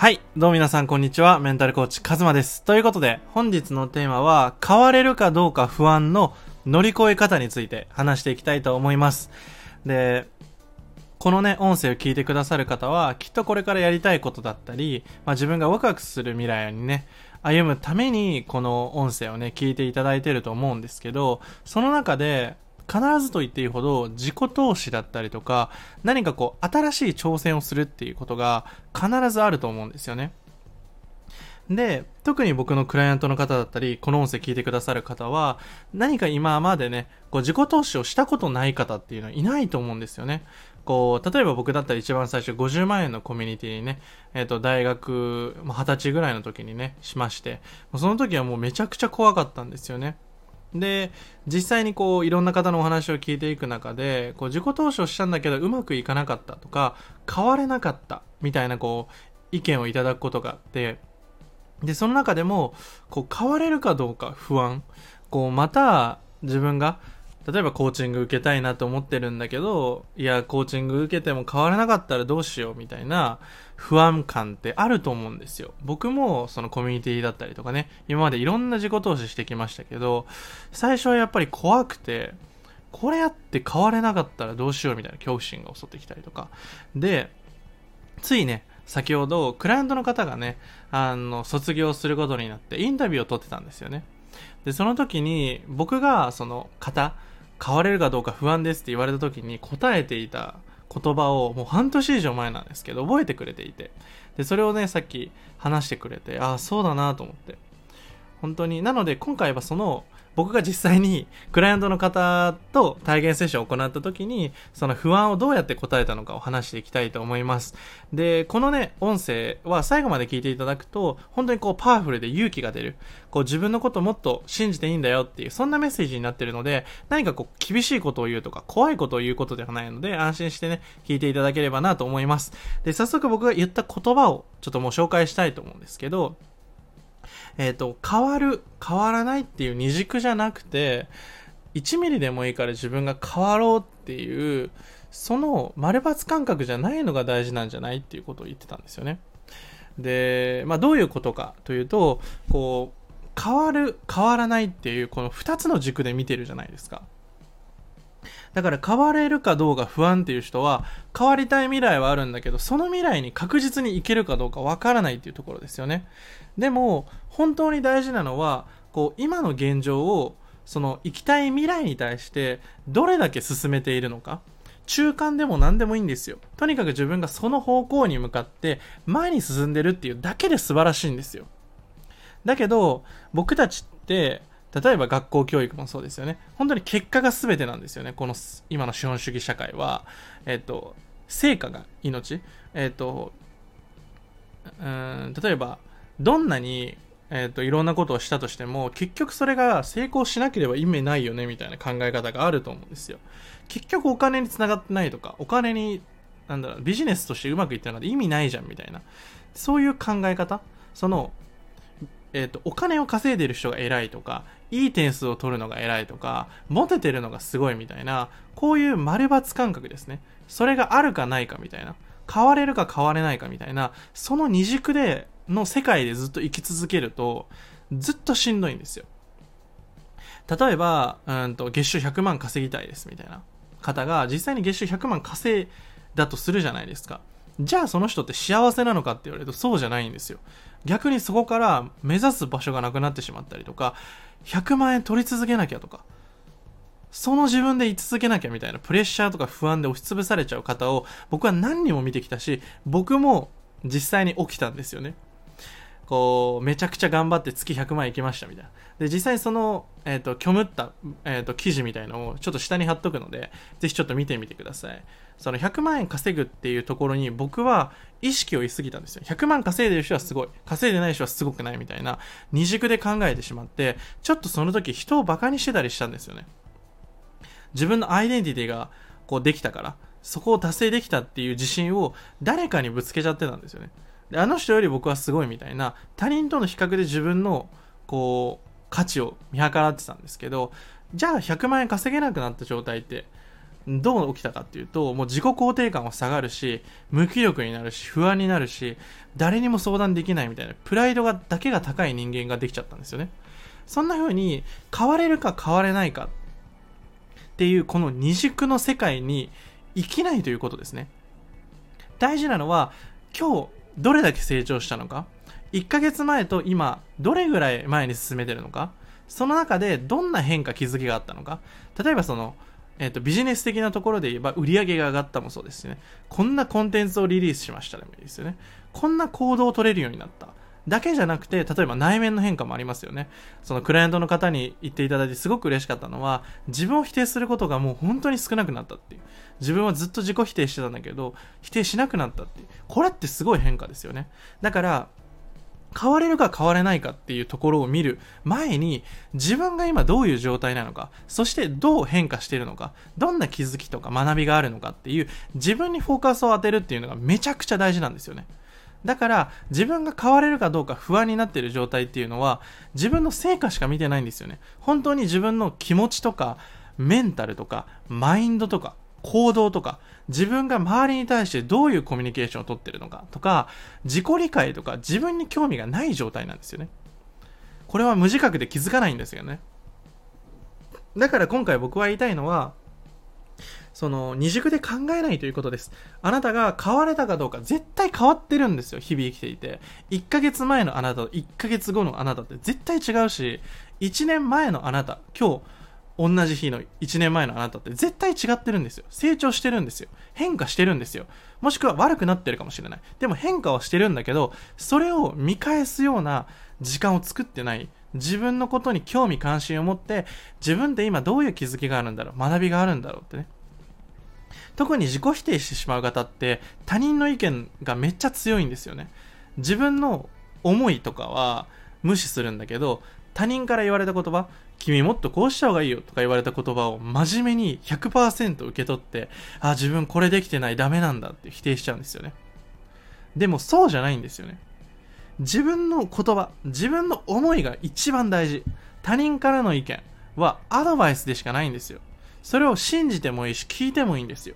はい。どうも皆さん、こんにちは。メンタルコーチ、カズマです。ということで、本日のテーマは、変われるかどうか不安の乗り越え方について話していきたいと思います。で、このね、音声を聞いてくださる方は、きっとこれからやりたいことだったり、まあ、自分がワクワクする未来にね、歩むために、この音声をね、聞いていただいてると思うんですけど、その中で、必ずと言っていいほど自己投資だったりとか何かこう新しい挑戦をするっていうことが必ずあると思うんですよね。で、特に僕のクライアントの方だったり、この音声聞いてくださる方は、何か今までね、こう自己投資をしたことない方っていうのはいないと思うんですよね。こう、例えば僕だったら一番最初50万円のコミュニティにね、えっ、と、大学、まあ、20歳ぐらいの時にね、しまして、その時はもうめちゃくちゃ怖かったんですよね。で、実際にこう、いろんな方のお話を聞いていく中で、こう、自己投資をしたんだけど、うまくいかなかったとか、変われなかった、みたいなこう、意見をいただくことがあって、で、その中でも、こう、変われるかどうか不安。こう、また、自分が、例えばコーチング受けたいなと思ってるんだけど、いや、コーチング受けても変わらなかったらどうしようみたいな不安感ってあると思うんですよ。僕もそのコミュニティだったりとかね、今までいろんな自己投資してきましたけど、最初はやっぱり怖くて、これやって変われなかったらどうしようみたいな恐怖心が襲ってきたりとか。で、ついね、先ほどクライアントの方がね、あの、卒業することになってインタビューを取ってたんですよね。で、その時に僕がその方、変われるかどうか不安ですって言われた時に答えていた言葉をもう半年以上前なんですけど覚えてくれていて。でそれをねさっき話してくれてああそうだなと思って。本当に。なので今回はその僕が実際にクライアントの方と体現セッションを行った時にその不安をどうやって答えたのかを話していきたいと思います。でこのね音声は最後まで聞いていただくと本当にこうパワフルで勇気が出る。こう自分のことをもっと信じていいんだよっていうそんなメッセージになってるので何かこう厳しいことを言うとか怖いことを言うことではないので安心してね聞いていただければなと思います。で早速僕が言った言葉をちょっともう紹介したいと思うんですけどえっ、ー、と、変わる、変わらないっていう二軸じゃなくて、1ミリでもいいから自分が変わろうっていう、その丸抜感覚じゃないのが大事なんじゃないっていうことを言ってたんですよね。で、まあどういうことかというと、こう、変わる、変わらないっていう、この2つの軸で見てるじゃないですか。だから変われるかどうか不安っていう人は変わりたい未来はあるんだけどその未来に確実に行けるかどうかわからないっていうところですよね。でも本当に大事なのはこう今の現状をその行きたい未来に対してどれだけ進めているのか。中間でも何でもいいんですよ。とにかく自分がその方向に向かって前に進んでるっていうだけで素晴らしいんですよ。だけど僕たちって例えば学校教育もそうですよね。本当に結果が全てなんですよね。この今の資本主義社会は、えっ、と、成果が命。えっ、と、うん、例えば、どんなに、えっ、と、いろんなことをしたとしても、結局それが成功しなければ意味ないよね、みたいな考え方があると思うんですよ。結局お金につながってないとか、お金に、なんだろう、ビジネスとしてうまくいってなかった意味ないじゃん、みたいな。そういう考え方その、えっ、と、お金を稼いでる人が偉いとか、いい点数を取るのが偉いとか、モテてるのがすごいみたいな、こういう丸抜感覚ですね。それがあるかないかみたいな。変われるか変われないかみたいな、その二軸で、の世界でずっと生き続けると、ずっとしんどいんですよ。例えば、うんと、月収100万稼ぎたいですみたいな方が、実際に月収100万稼いだとするじゃないですか。じゃあその人って幸せなのかって言われるとそうじゃないんですよ。逆にそこから目指す場所がなくなってしまったりとか、100万円取り続けなきゃとか、その自分で居続けなきゃみたいなプレッシャーとか不安で押しつぶされちゃう方を僕は何人も見てきたし、僕も実際に起きたんですよね。こう、めちゃくちゃ頑張って月100万いきましたみたいな。で、実際その、えっ、ー、と、虚無った、え、ー、と、記事みたいのをちょっと下に貼っとくので、ぜひちょっと見てみてください。その100万円稼ぐっていうところに僕は意識を言い過ぎたんですよ。100万稼いでる人はすごい。稼いでない人はすごくないみたいな二軸で考えてしまって、ちょっとその時人をバカにしてたりしたんですよね。自分のアイデンティティがこうできたから、そこを達成できたっていう自信を誰かにぶつけちゃってたんですよね。あの人より僕はすごいみたいな他人との比較で自分のこう価値を見計らってたんですけどじゃあ100万円稼げなくなった状態ってどう起きたかっていうと、もう自己肯定感は下がるし、無気力になるし、不安になるし、誰にも相談できないみたいな、プライドがだけが高い人間ができちゃったんですよね。そんな風に、変われるか変われないかっていう、この二軸の世界に生きないということですね。大事なのは、今日、どれだけ成長したのか、1ヶ月前と今、どれぐらい前に進めてるのか、その中でどんな変化、気づきがあったのか、例えばその、え、ー、と、ビジネス的なところで言えば、売り上げが上がったもそうですね。こんなコンテンツをリリースしましたでもいいですよね。こんな行動を取れるようになった。だけじゃなくて、例えば内面の変化もありますよね。そのクライアントの方に言っていただいてすごく嬉しかったのは、自分を否定することがもう本当に少なくなったっていう。自分はずっと自己否定してたんだけど、否定しなくなったっていう。これってすごい変化ですよね。だから、変われるか変われないかっていうところを見る前に自分が今どういう状態なのかそしてどう変化しているのかどんな気づきとか学びがあるのかっていう自分にフォーカスを当てるっていうのがめちゃくちゃ大事なんですよねだから自分が変われるかどうか不安になっている状態っていうのは自分の成果しか見てないんですよね本当に自分の気持ちとかメンタルとかマインドとか行動とか、自分が周りに対してどういうコミュニケーションをとってるのかとか、自己理解とか自分に興味がない状態なんですよね。これは無自覚で気づかないんですよね。だから今回僕は言いたいのは、その二軸で考えないということです。あなたが変われたかどうか絶対変わってるんですよ。日々生きていて。1ヶ月前のあなたと1ヶ月後のあなたって絶対違うし、1年前のあなた、今日、同じ日の1年前のあなたって絶対違ってるんですよ。成長してるんですよ。変化してるんですよ。もしくは悪くなってるかもしれない。でも変化はしてるんだけど、それを見返すような時間を作ってない。自分のことに興味関心を持って、自分で今どういう気づきがあるんだろう、学びがあるんだろうってね。特に自己否定してしまう方って他人の意見がめっちゃ強いんですよね。自分の思いとかは無視するんだけど、他人から言われた言葉、君もっとこうした方がいいよとか言われた言葉を真面目に100%受け取って、あ、自分これできてない、ダメなんだって否定しちゃうんですよね。でもそうじゃないんですよね。自分の言葉、自分の思いが一番大事。他人からの意見はアドバイスでしかないんですよ。それを信じてもいいし、聞いてもいいんですよ。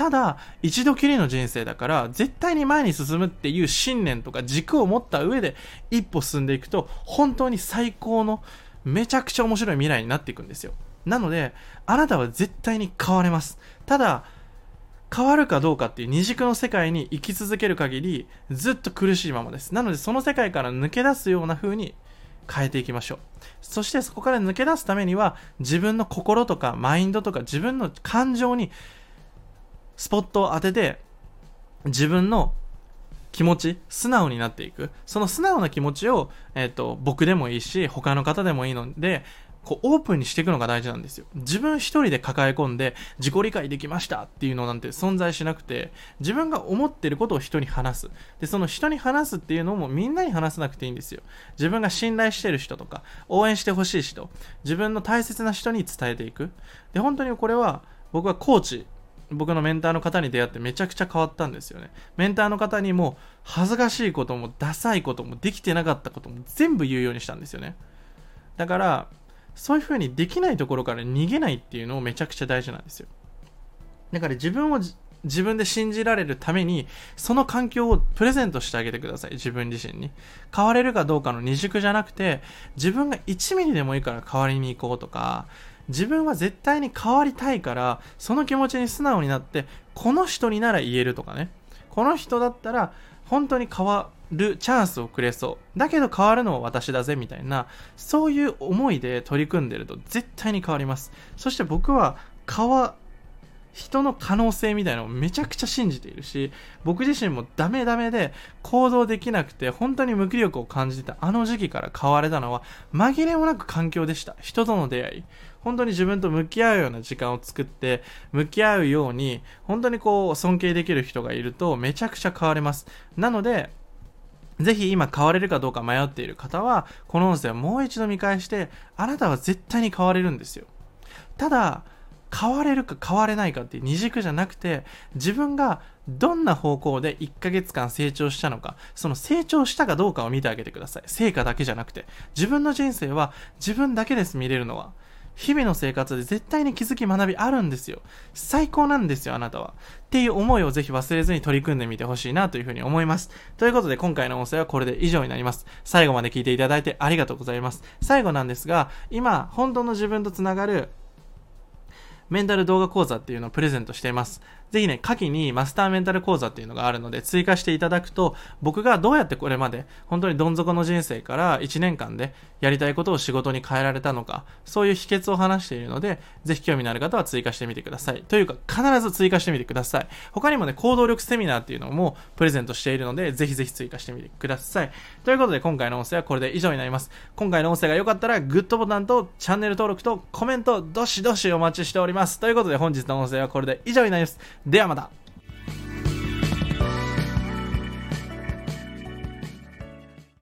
ただ、一度きりの人生だから、絶対に前に進むっていう信念とか軸を持った上で一歩進んでいくと、本当に最高のめちゃくちゃ面白い未来になっていくんですよ。なので、あなたは絶対に変われます。ただ、変わるかどうかっていう二軸の世界に生き続ける限り、ずっと苦しいままです。なので、その世界から抜け出すような風に変えていきましょう。そしてそこから抜け出すためには、自分の心とかマインドとか自分の感情にスポットを当てて、自分の気持ち、素直になっていく。その素直な気持ちを、えっ、ー、と、僕でもいいし、他の方でもいいので、こう、オープンにしていくのが大事なんですよ。自分一人で抱え込んで、自己理解できましたっていうのなんて存在しなくて、自分が思ってることを人に話す。で、その人に話すっていうのもみんなに話さなくていいんですよ。自分が信頼してる人とか、応援してほしい人、自分の大切な人に伝えていく。で、本当にこれは、僕はコーチ僕のメンターの方に出会ってめちゃくちゃ変わったんですよね。メンターの方にも恥ずかしいこともダサいこともできてなかったことも全部言うようにしたんですよね。だから、そういう風にできないところから逃げないっていうのもめちゃくちゃ大事なんですよ。だから自分を自分で信じられるために、その環境をプレゼントしてあげてください。自分自身に。変われるかどうかの二軸じゃなくて、自分が1ミリでもいいから変わりに行こうとか、自分は絶対に変わりたいから、その気持ちに素直になって、この人になら言えるとかね。この人だったら、本当に変わるチャンスをくれそう。だけど変わるのは私だぜ、みたいな、そういう思いで取り組んでると絶対に変わります。そして僕は変わ人の可能性みたいなのをめちゃくちゃ信じているし、僕自身もダメダメで行動できなくて本当に無気力を感じてたあの時期から変われたのは紛れもなく環境でした。人との出会い。本当に自分と向き合うような時間を作って、向き合うように、本当にこう尊敬できる人がいるとめちゃくちゃ変われます。なので、ぜひ今変われるかどうか迷っている方は、この音声をもう一度見返して、あなたは絶対に変われるんですよ。ただ、変われるか変われないかっていう二軸じゃなくて、自分がどんな方向で1ヶ月間成長したのか、その成長したかどうかを見てあげてください。成果だけじゃなくて。自分の人生は自分だけです、見れるのは。日々の生活で絶対に気づき学びあるんですよ。最高なんですよ、あなたは。っていう思いをぜひ忘れずに取り組んでみてほしいなというふうに思います。ということで今回の音声はこれで以上になります。最後まで聞いていただいてありがとうございます。最後なんですが、今、本当の自分と繋がるメンタル動画講座っていうのをプレゼントしています。ぜひね、下記にマスターメンタル講座っていうのがあるので、追加していただくと、僕がどうやってこれまで、本当にどん底の人生から1年間でやりたいことを仕事に変えられたのか、そういう秘訣を話しているので、ぜひ興味のある方は追加してみてください。というか、必ず追加してみてください。他にもね、行動力セミナーっていうのもプレゼントしているので、ぜひぜひ追加してみてください。ということで、今回の音声はこれで以上になります。今回の音声が良かったら、グッドボタンとチャンネル登録とコメント、どしどしお待ちしておりますます。ということで、本日の音声はこれで以上になります。ではまた。